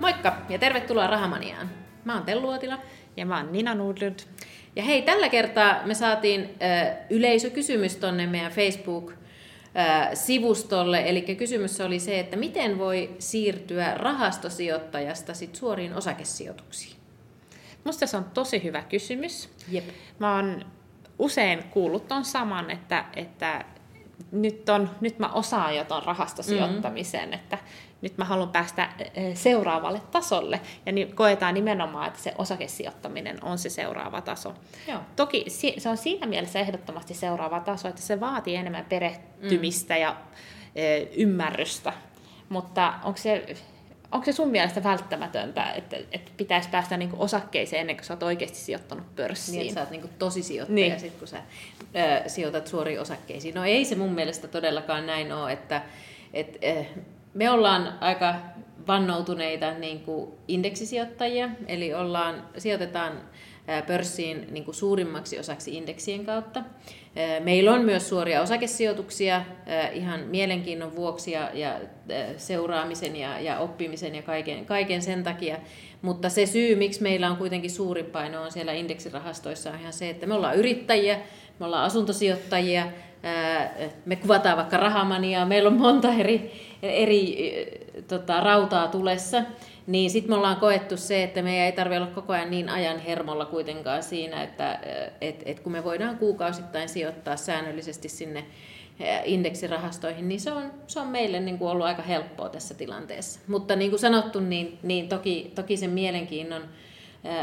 Moikka ja tervetuloa Rahamaniaan. Mä oon Tellu Uotila. Ja mä oon Nina Nudlund. Ja hei, tällä kertaa me saatiin äh, yleisökysymys tonne meidän Facebook-sivustolle. Eli kysymys oli se, että miten voi siirtyä rahastosijoittajasta sit suoriin osakesijoituksiin? Musta se on tosi hyvä kysymys. Jep. Mä oon usein kuullut ton saman, että, että nyt, on, nyt mä osaan jo ton rahastosijoittamisen, mm-hmm. että nyt mä haluan päästä seuraavalle tasolle. Ja niin koetaan nimenomaan, että se osakesijoittaminen on se seuraava taso. Joo. Toki se on siinä mielessä ehdottomasti seuraava taso, että se vaatii enemmän perehtymistä mm. ja ymmärrystä. Mutta onko se, onko se sun mielestä välttämätöntä, että, että pitäisi päästä niinku osakkeeseen ennen kuin sä oot oikeasti sijoittanut pörssiin? Niin, että sä oot niinku tosi sijoittaja niin. sit, kun sä ö, sijoitat suoriin osakkeisiin. No ei se mun mielestä todellakaan näin ole, että et, äh, me ollaan aika vannoutuneita niin kuin indeksisijoittajia, eli ollaan, sijoitetaan pörssiin niin kuin suurimmaksi osaksi indeksien kautta. Meillä on myös suoria osakesijoituksia ihan mielenkiinnon vuoksi ja, ja seuraamisen ja, ja oppimisen ja kaiken, kaiken sen takia. Mutta se syy, miksi meillä on kuitenkin suurin paino on siellä indeksirahastoissa, on ihan se, että me ollaan yrittäjiä, me ollaan asuntosijoittajia, me kuvataan vaikka rahamaniaa, meillä on monta eri, eri tota, rautaa tulessa, niin sitten me ollaan koettu se, että meidän ei tarvitse olla koko ajan niin ajan hermolla kuitenkaan siinä, että et, et kun me voidaan kuukausittain sijoittaa säännöllisesti sinne indeksirahastoihin, niin se on, se on meille niin kuin ollut aika helppoa tässä tilanteessa. Mutta niin kuin sanottu, niin, niin toki, toki sen mielenkiinnon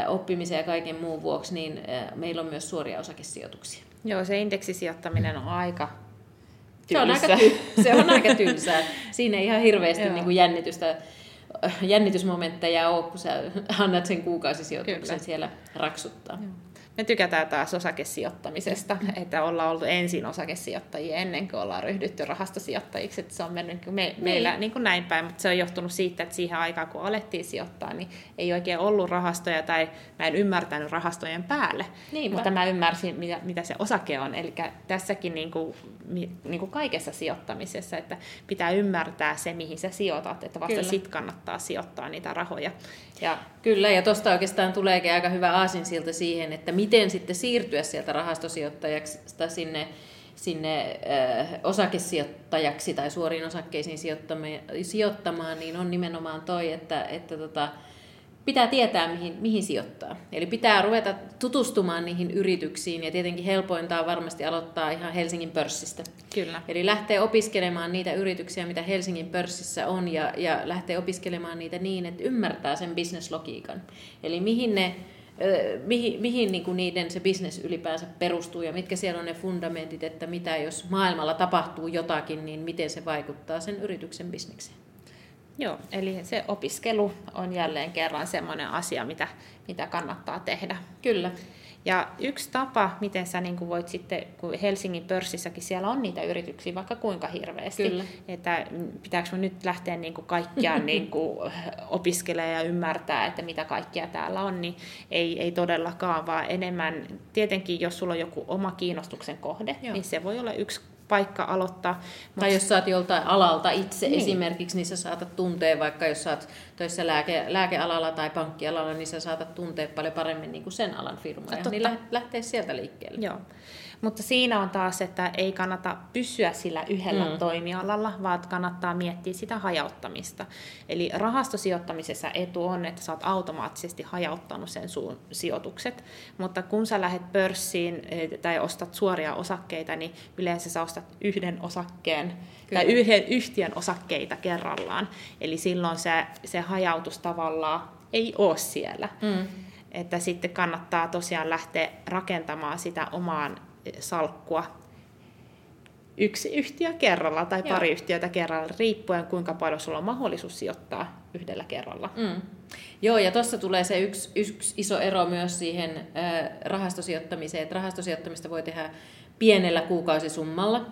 oppimisen ja kaiken muun vuoksi, niin meillä on myös suoria osakesijoituksia. Joo, se indeksisijoittaminen on aika tylsä. Se on aika, ty- se on aika tylsää. Siinä ei ihan hirveästi niin kuin jännitystä, jännitysmomentteja ole, kun sä annat sen kuukausisijoituksen Kyllä. siellä raksuttaa. Joo. Me tykätään taas osakesijoittamisesta, että ollaan ollut ensin osakesijoittajia ennen kuin ollaan ryhdytty rahastosijoittajiksi. Että se on mennyt me, niin. meillä niin kuin näin päin, mutta se on johtunut siitä, että siihen aikaan kun alettiin sijoittaa, niin ei oikein ollut rahastoja tai mä en ymmärtänyt rahastojen päälle. Niinpä. Mutta mä ymmärsin, mitä, mitä se osake on. Eli tässäkin niin kuin, niin kuin kaikessa sijoittamisessa, että pitää ymmärtää se, mihin sä sijoitat, että vasta sit kannattaa sijoittaa niitä rahoja. Ja Kyllä, ja tuosta oikeastaan tuleekin aika hyvä aasinsilta siihen, että miten sitten siirtyä sieltä rahastosijoittajaksi sinne, sinne äh, osakesijoittajaksi tai suoriin osakkeisiin sijoittamaan, niin on nimenomaan toi, että, että tota, pitää tietää, mihin, mihin sijoittaa. Eli pitää ruveta tutustumaan niihin yrityksiin, ja tietenkin helpointa on varmasti aloittaa ihan Helsingin pörssistä. Kyllä. Eli lähtee opiskelemaan niitä yrityksiä, mitä Helsingin pörssissä on, ja, ja lähtee opiskelemaan niitä niin, että ymmärtää sen bisneslogiikan. Eli mihin ne mihin, mihin niin kuin niiden se bisnes ylipäänsä perustuu ja mitkä siellä on ne fundamentit, että mitä jos maailmalla tapahtuu jotakin, niin miten se vaikuttaa sen yrityksen bisnekseen. Joo, eli se opiskelu on jälleen kerran semmoinen asia, mitä, mitä kannattaa tehdä. Kyllä. Ja yksi tapa, miten sä niin voit sitten, kun Helsingin pörssissäkin siellä on niitä yrityksiä vaikka kuinka hirveästi, Kyllä. että pitääkö nyt lähteä niin kuin kaikkiaan niin kuin opiskelemaan ja ymmärtää, että mitä kaikkia täällä on, niin ei, ei todellakaan, vaan enemmän, tietenkin jos sulla on joku oma kiinnostuksen kohde, Joo. niin se voi olla yksi paikka aloittaa. Tai jos saat joltain alalta itse niin. esimerkiksi, niin sä saatat tuntea, vaikka jos saat töissä lääke, lääkealalla tai pankkialalla, niin sä saatat tuntea paljon paremmin niin kuin sen alan firmoja. Niin lähtee sieltä liikkeelle. Joo. Mutta siinä on taas, että ei kannata pysyä sillä yhdellä mm. toimialalla, vaan kannattaa miettiä sitä hajauttamista. Eli rahastosijoittamisessa etu on, että sä oot automaattisesti hajauttanut sen sun sijoitukset, mutta kun sä lähdet pörssiin eh, tai ostat suoria osakkeita, niin yleensä sä ostat yhden osakkeen Kyllä. tai yhden yhtiön osakkeita kerrallaan. Eli silloin se, se hajautus tavallaan ei ole siellä. Mm. Että sitten kannattaa tosiaan lähteä rakentamaan sitä omaan salkkua yksi yhtiö kerralla tai Joo. pari yhtiötä kerralla, riippuen kuinka paljon sulla on mahdollisuus sijoittaa yhdellä kerralla. Mm. Joo, ja tuossa tulee se yksi, yksi iso ero myös siihen äh, rahastosijoittamiseen, että rahastosijoittamista voi tehdä pienellä kuukausisummalla.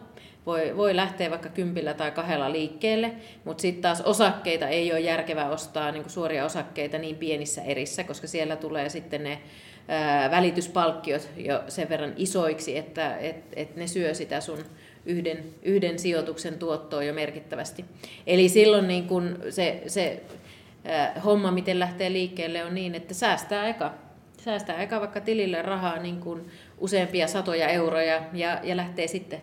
Voi, voi lähteä vaikka kympillä tai kahdella liikkeelle, mutta sitten taas osakkeita ei ole järkevää ostaa niin suoria osakkeita niin pienissä erissä, koska siellä tulee sitten ne välityspalkkiot jo sen verran isoiksi, että et, et ne syö sitä sun yhden, yhden sijoituksen tuottoa jo merkittävästi. Eli silloin niin kun se, se homma, miten lähtee liikkeelle, on niin, että säästää eka. Säästää eka vaikka tilille rahaa niin kuin useampia satoja euroja ja, ja lähtee sitten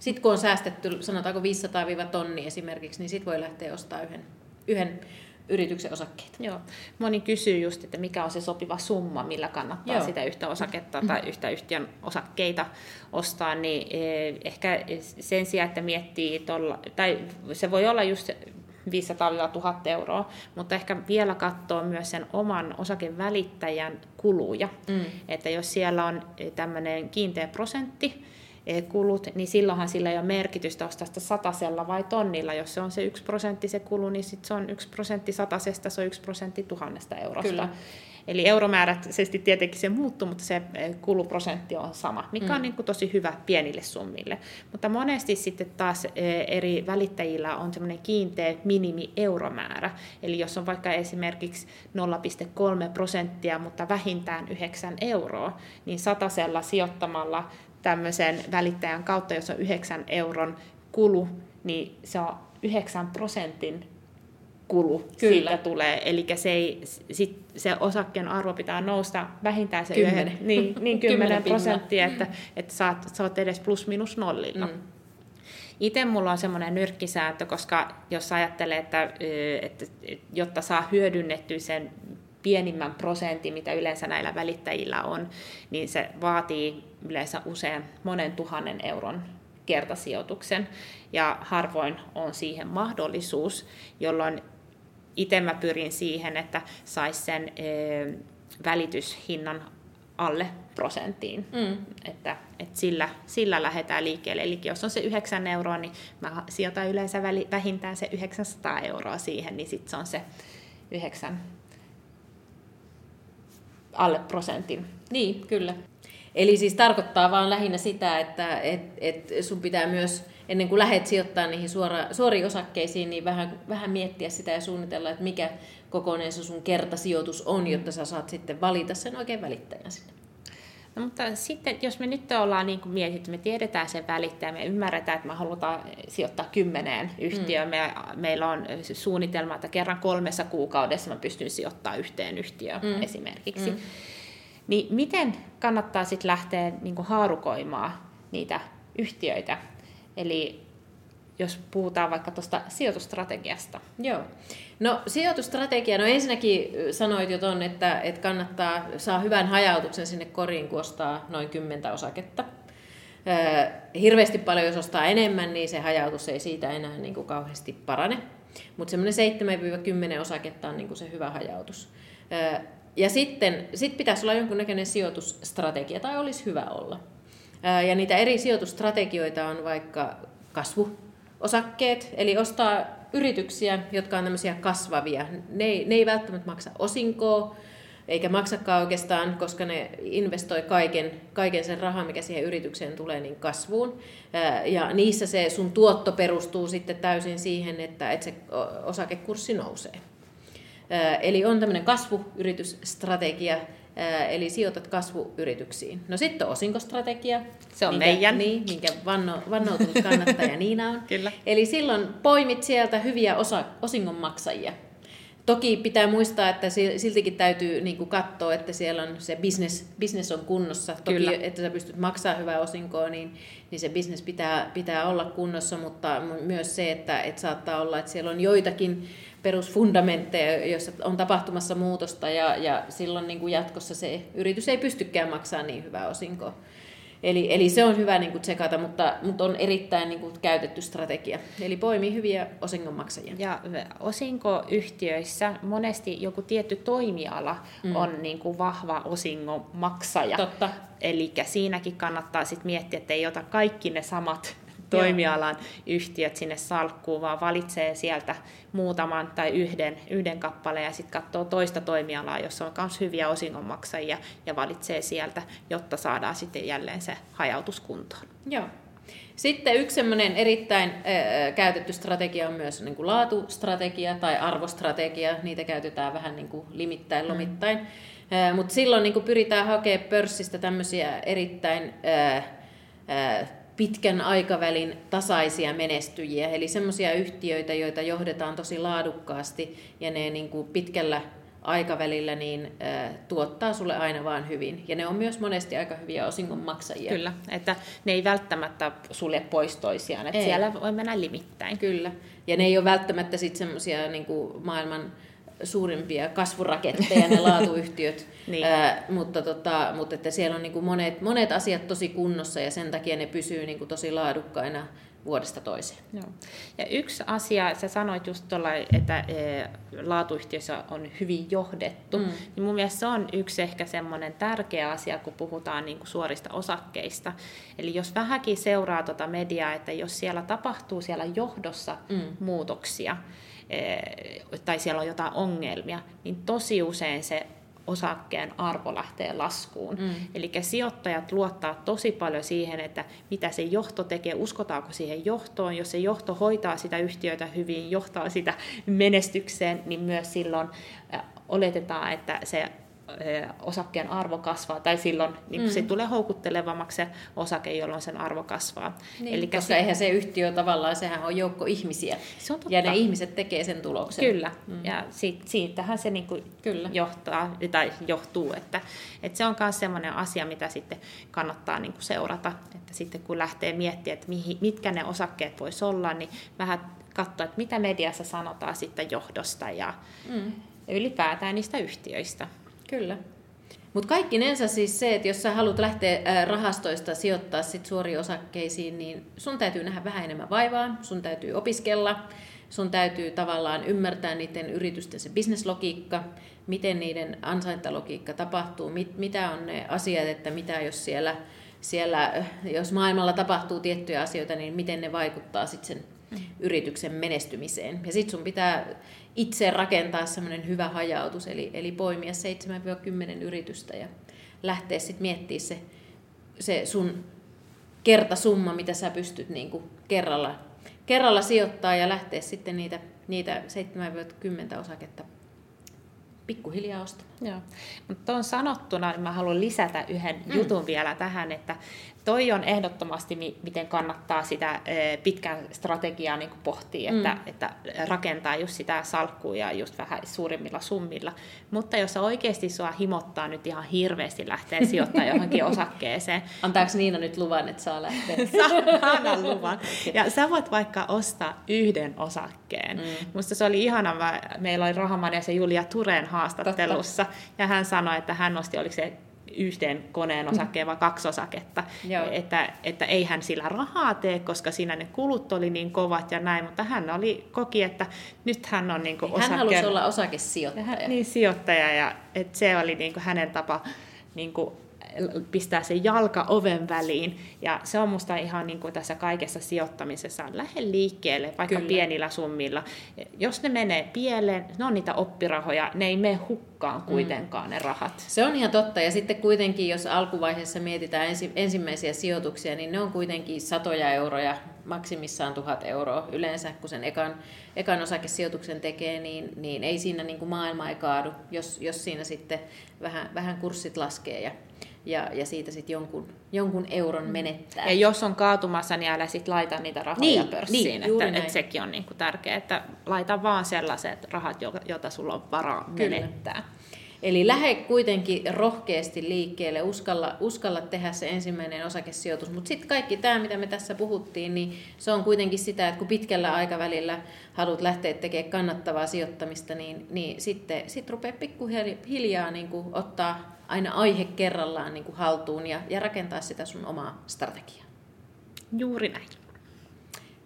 sitten kun on säästetty, sanotaanko 500 tonni esimerkiksi, niin sitten voi lähteä ostamaan yhden, yhden yrityksen osakkeita. Joo. Moni kysyy just, että mikä on se sopiva summa, millä kannattaa Joo. sitä yhtä osaketta tai yhtä yhtiön osakkeita ostaa, niin eh, ehkä sen sijaan, että miettii, tolla, tai se voi olla just 500-1000 euroa, mutta ehkä vielä katsoa myös sen oman osakevälittäjän kuluja. Mm. Että jos siellä on tämmöinen kiinteä prosentti, kulut, niin silloinhan sillä ei ole merkitystä ostaa sitä satasella vai tonnilla. Jos se on se yksi prosentti se kulu, niin sit se on yksi prosentti satasesta, se on yksi prosentti tuhannesta eurosta. Kyllä. Eli euromääräisesti tietenkin se muuttuu, mutta se eh, kuluprosentti on sama, mikä mm. on niin kuin tosi hyvä pienille summille. Mutta monesti sitten taas eh, eri välittäjillä on semmoinen kiinteä minimi-euromäärä. Eli jos on vaikka esimerkiksi 0,3 prosenttia, mutta vähintään 9 euroa, niin satasella sijoittamalla tämmöisen välittäjän kautta, jos on 9 euron kulu, niin se on 9 prosentin kulu Kyllä. siitä tulee. Eli se, ei, sit se osakkeen arvo pitää nousta vähintään se 10, yhden, niin, niin 10 prosenttia, että, että saat, saat edes plus minus nollilla. Mm. Itse mulla on semmoinen nyrkkisääntö, koska jos ajattelee, että, että, että jotta saa hyödynnettyä sen pienimmän prosentin, mitä yleensä näillä välittäjillä on, niin se vaatii yleensä usein monen tuhannen euron kertasijoituksen, ja harvoin on siihen mahdollisuus, jolloin itse mä pyrin siihen, että sais sen e, välityshinnan alle prosenttiin, mm. että, että sillä, sillä lähdetään liikkeelle. Eli jos on se 9 euroa, niin mä sijoitan yleensä vähintään se 900 euroa siihen, niin sitten se on se 9 alle prosentin. Niin, kyllä. Eli siis tarkoittaa vaan lähinnä sitä, että et, et sun pitää myös, ennen kuin lähdet sijoittaa niihin suora, suoriin osakkeisiin, niin vähän, vähän miettiä sitä ja suunnitella, että mikä kokoinen se sun kertasijoitus on, jotta sä saat sitten valita sen oikein välittäjän sinne. No, mutta sitten, jos me nyt ollaan niin kuin mietitty, me tiedetään sen välittäjä, me ymmärretään, että me halutaan sijoittaa kymmeneen yhtiöön. Mm. Me, meillä on suunnitelma, että kerran kolmessa kuukaudessa mä pystyn sijoittamaan yhteen yhtiöön mm. esimerkiksi. Mm. Niin miten kannattaa sitten lähteä niin kuin haarukoimaan niitä yhtiöitä? Eli jos puhutaan vaikka tuosta sijoitustrategiasta. Joo. No sijoitustrategia, no ensinnäkin sanoit jo ton, että, että kannattaa saa hyvän hajautuksen sinne koriin, kun ostaa noin kymmentä osaketta. Hirveästi paljon, jos ostaa enemmän, niin se hajautus ei siitä enää niin kuin kauheasti parane. Mutta semmoinen 7-10 osaketta on niin kuin se hyvä hajautus. Ja sitten sit pitäisi olla jonkunnäköinen sijoitusstrategia, tai olisi hyvä olla. Ja niitä eri sijoitusstrategioita on vaikka kasvuosakkeet, eli ostaa yrityksiä, jotka on tämmöisiä kasvavia. Ne ei, ne ei välttämättä maksa osinkoa, eikä maksakaan oikeastaan, koska ne investoi kaiken, kaiken sen rahan, mikä siihen yritykseen tulee, niin kasvuun. Ja niissä se sun tuotto perustuu sitten täysin siihen, että, että se osakekurssi nousee. Eli on tämmöinen kasvuyritysstrategia, eli sijoitat kasvuyrityksiin. No sitten on osinkostrategia. Se on minkä, meidän. Niin, minkä vanno, vannoutunut kannattaja Niina on. Kyllä. Eli silloin poimit sieltä hyviä osa, osingonmaksajia. Toki pitää muistaa, että siltikin täytyy niin kuin katsoa, että siellä on se business, business on kunnossa. Toki, Kyllä. että sä pystyt maksamaan hyvää osinkoa, niin, niin se business pitää, pitää olla kunnossa, mutta myös se, että, että saattaa olla, että siellä on joitakin perusfundamentteja, joissa on tapahtumassa muutosta ja, ja silloin niin kuin jatkossa se yritys ei pystykään maksamaan niin hyvää osinkoa. Eli, eli se on hyvä niin kuin tsekata, mutta, mutta on erittäin niin kuin käytetty strategia. Eli poimii hyviä osingonmaksajia. Ja osinkoyhtiöissä monesti joku tietty toimiala mm. on niin kuin vahva osingonmaksaja. Totta. Eli siinäkin kannattaa sit miettiä, että ei ota kaikki ne samat toimialan yhtiöt sinne salkkuun, vaan valitsee sieltä muutaman tai yhden, yhden kappaleen ja sitten katsoo toista toimialaa, jossa on myös hyviä osingonmaksajia ja valitsee sieltä, jotta saadaan sitten jälleen se hajautus kuntoon. Joo. Sitten yksi semmoinen erittäin äh, käytetty strategia on myös niin kuin laatustrategia tai arvostrategia. Niitä käytetään vähän niin kuin limittäin, mm. lomittain. Mm. Äh, Mutta silloin niin kuin pyritään hakemaan pörssistä tämmöisiä erittäin äh, äh, pitkän aikavälin tasaisia menestyjiä, eli semmoisia yhtiöitä, joita johdetaan tosi laadukkaasti ja ne niin kuin pitkällä aikavälillä niin äh, tuottaa sulle aina vaan hyvin. Ja ne on myös monesti aika hyviä osingon maksajia. Kyllä, että ne ei välttämättä sulje pois toisiaan, että ei. siellä voi mennä limittäin. Kyllä, ja ne ei ole välttämättä sitten semmoisia niin maailman suurimpia kasvuraketteja ne laatuyhtiöt, niin. Ää, mutta, tota, mutta että siellä on niin kuin monet, monet asiat tosi kunnossa ja sen takia ne pysyy niin kuin tosi laadukkaina vuodesta toiseen. Joo. Ja yksi asia, sä sanoit just tuolla, että e, laatuyhtiössä on hyvin johdettu, mm. niin mun mielestä se on yksi ehkä semmoinen tärkeä asia, kun puhutaan niin kuin suorista osakkeista. Eli jos vähänkin seuraa tuota mediaa, että jos siellä tapahtuu siellä johdossa mm. muutoksia, e, tai siellä on jotain ongelmia, niin tosi usein se osakkeen arvo lähtee laskuun. Mm. Eli sijoittajat luottaa tosi paljon siihen, että mitä se johto tekee, uskotaanko siihen johtoon. Jos se johto hoitaa sitä yhtiötä hyvin, johtaa sitä menestykseen, niin myös silloin oletetaan, että se osakkeen arvo kasvaa, tai silloin niin mm. se tulee houkuttelevammaksi se osake, jolloin sen arvo kasvaa. Niin, Eli koska se, eihän se yhtiö tavallaan, sehän on joukko ihmisiä, se on totta. ja ne ihmiset tekee sen tuloksen. Kyllä, mm. ja siitä, siitähän se niin kuin Kyllä. Johtaa, tai johtuu, että, että se on myös sellainen asia, mitä sitten kannattaa niin kuin seurata, että sitten kun lähtee miettimään, että mihin, mitkä ne osakkeet voisi olla, niin vähän katsoa, että mitä mediassa sanotaan sitten johdosta ja mm. ylipäätään niistä yhtiöistä. Kyllä. Mutta kaikkinensa siis se, että jos sä haluat lähteä rahastoista sijoittaa sit suoriin osakkeisiin, niin sun täytyy nähdä vähän enemmän vaivaa, sun täytyy opiskella, sun täytyy tavallaan ymmärtää niiden yritysten se bisneslogiikka, miten niiden ansaintalogiikka tapahtuu, mit, mitä on ne asiat, että mitä jos siellä, siellä, jos maailmalla tapahtuu tiettyjä asioita, niin miten ne vaikuttaa sitten sen. yrityksen menestymiseen. Ja sitten sun pitää itse rakentaa semmoinen hyvä hajautus, eli, eli poimia 7-10 yritystä ja lähteä sitten miettimään se, se sun kertasumma, mitä sä pystyt niin kuin kerralla, kerralla sijoittaa ja lähteä sitten niitä, niitä 7-10 osaketta pikkuhiljaa ostamaan. Joo. Mutta tuon sanottuna niin mä haluan lisätä yhden mm. jutun vielä tähän, että toi on ehdottomasti, miten kannattaa sitä pitkän strategiaa niin pohtia, että, mm. että rakentaa just sitä salkkua ja just vähän suurimmilla summilla. Mutta jos se oikeasti sua himottaa nyt ihan hirveästi lähteä sijoittaa johonkin osakkeeseen. Antaako Niina nyt luvan, että saa lähteä? Saa, luvan. Ja sä voit vaikka ostaa yhden osakkeen. Mm. Musta se oli ihana, meillä oli Rahaman ja se Julia Turen haastattelussa, Totta. ja hän sanoi, että hän nosti, oliko se yhteen koneen osakkeen, vaan kaksi osaketta. Että, että ei hän sillä rahaa tee, koska siinä ne kulut oli niin kovat ja näin, mutta hän oli, koki, että nyt hän on niin kuin osakkeen... Hän halusi olla osakesijoittaja. Hän, niin, sijoittaja ja että se oli niin kuin hänen tapa niin kuin pistää se jalka oven väliin. Ja se on musta ihan niin kuin tässä kaikessa sijoittamisessa. Lähde liikkeelle, vaikka Kyllä. pienillä summilla. Jos ne menee pieleen, ne on niitä oppirahoja, ne ei mene hukkaan kuitenkaan mm. ne rahat. Se on ihan totta. Ja sitten kuitenkin, jos alkuvaiheessa mietitään ensi, ensimmäisiä sijoituksia, niin ne on kuitenkin satoja euroja, maksimissaan tuhat euroa yleensä, kun sen ekan, ekan osakesijoituksen tekee, niin, niin ei siinä niin kuin maailma ei kaadu, jos, jos siinä sitten vähän, vähän kurssit laskee ja ja, ja siitä sitten jonkun, jonkun euron mm. menettää. Ja jos on kaatumassa, niin älä sitten laita niitä rahoja niin, pörssiin. Niin, että, että sekin on niinku tärkeää, että laita vaan sellaiset rahat, joita sulla on varaa Kyllä. menettää. Eli lähde kuitenkin rohkeasti liikkeelle, uskalla, uskalla tehdä se ensimmäinen osakesijoitus. Mutta sitten kaikki tämä, mitä me tässä puhuttiin, niin se on kuitenkin sitä, että kun pitkällä aikavälillä haluat lähteä tekemään kannattavaa sijoittamista, niin, niin sitten sit rupeaa pikkuhiljaa niin ottaa aina aihe kerrallaan niin kuin haltuun ja, ja rakentaa sitä sun omaa strategiaa. Juuri näin.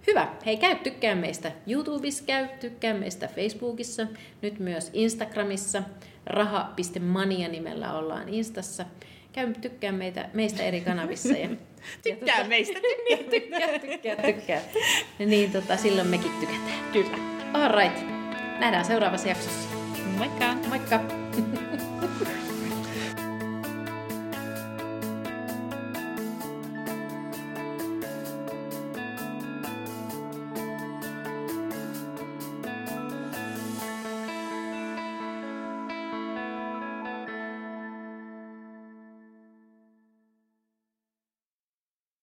Hyvä. Hei, käy tykkää meistä YouTubessa, käy tykkää meistä Facebookissa, nyt myös Instagramissa. Raha.mania nimellä ollaan Instassa. Käy tykkää meitä, meistä eri kanavissa. Ja, tykkää ja, meistä. niin, tykkää, tykkää, tykkää. Ja niin tota, silloin mekin tykätään. Kyllä. All right. Nähdään seuraavassa jaksossa. Moikka. Moikka.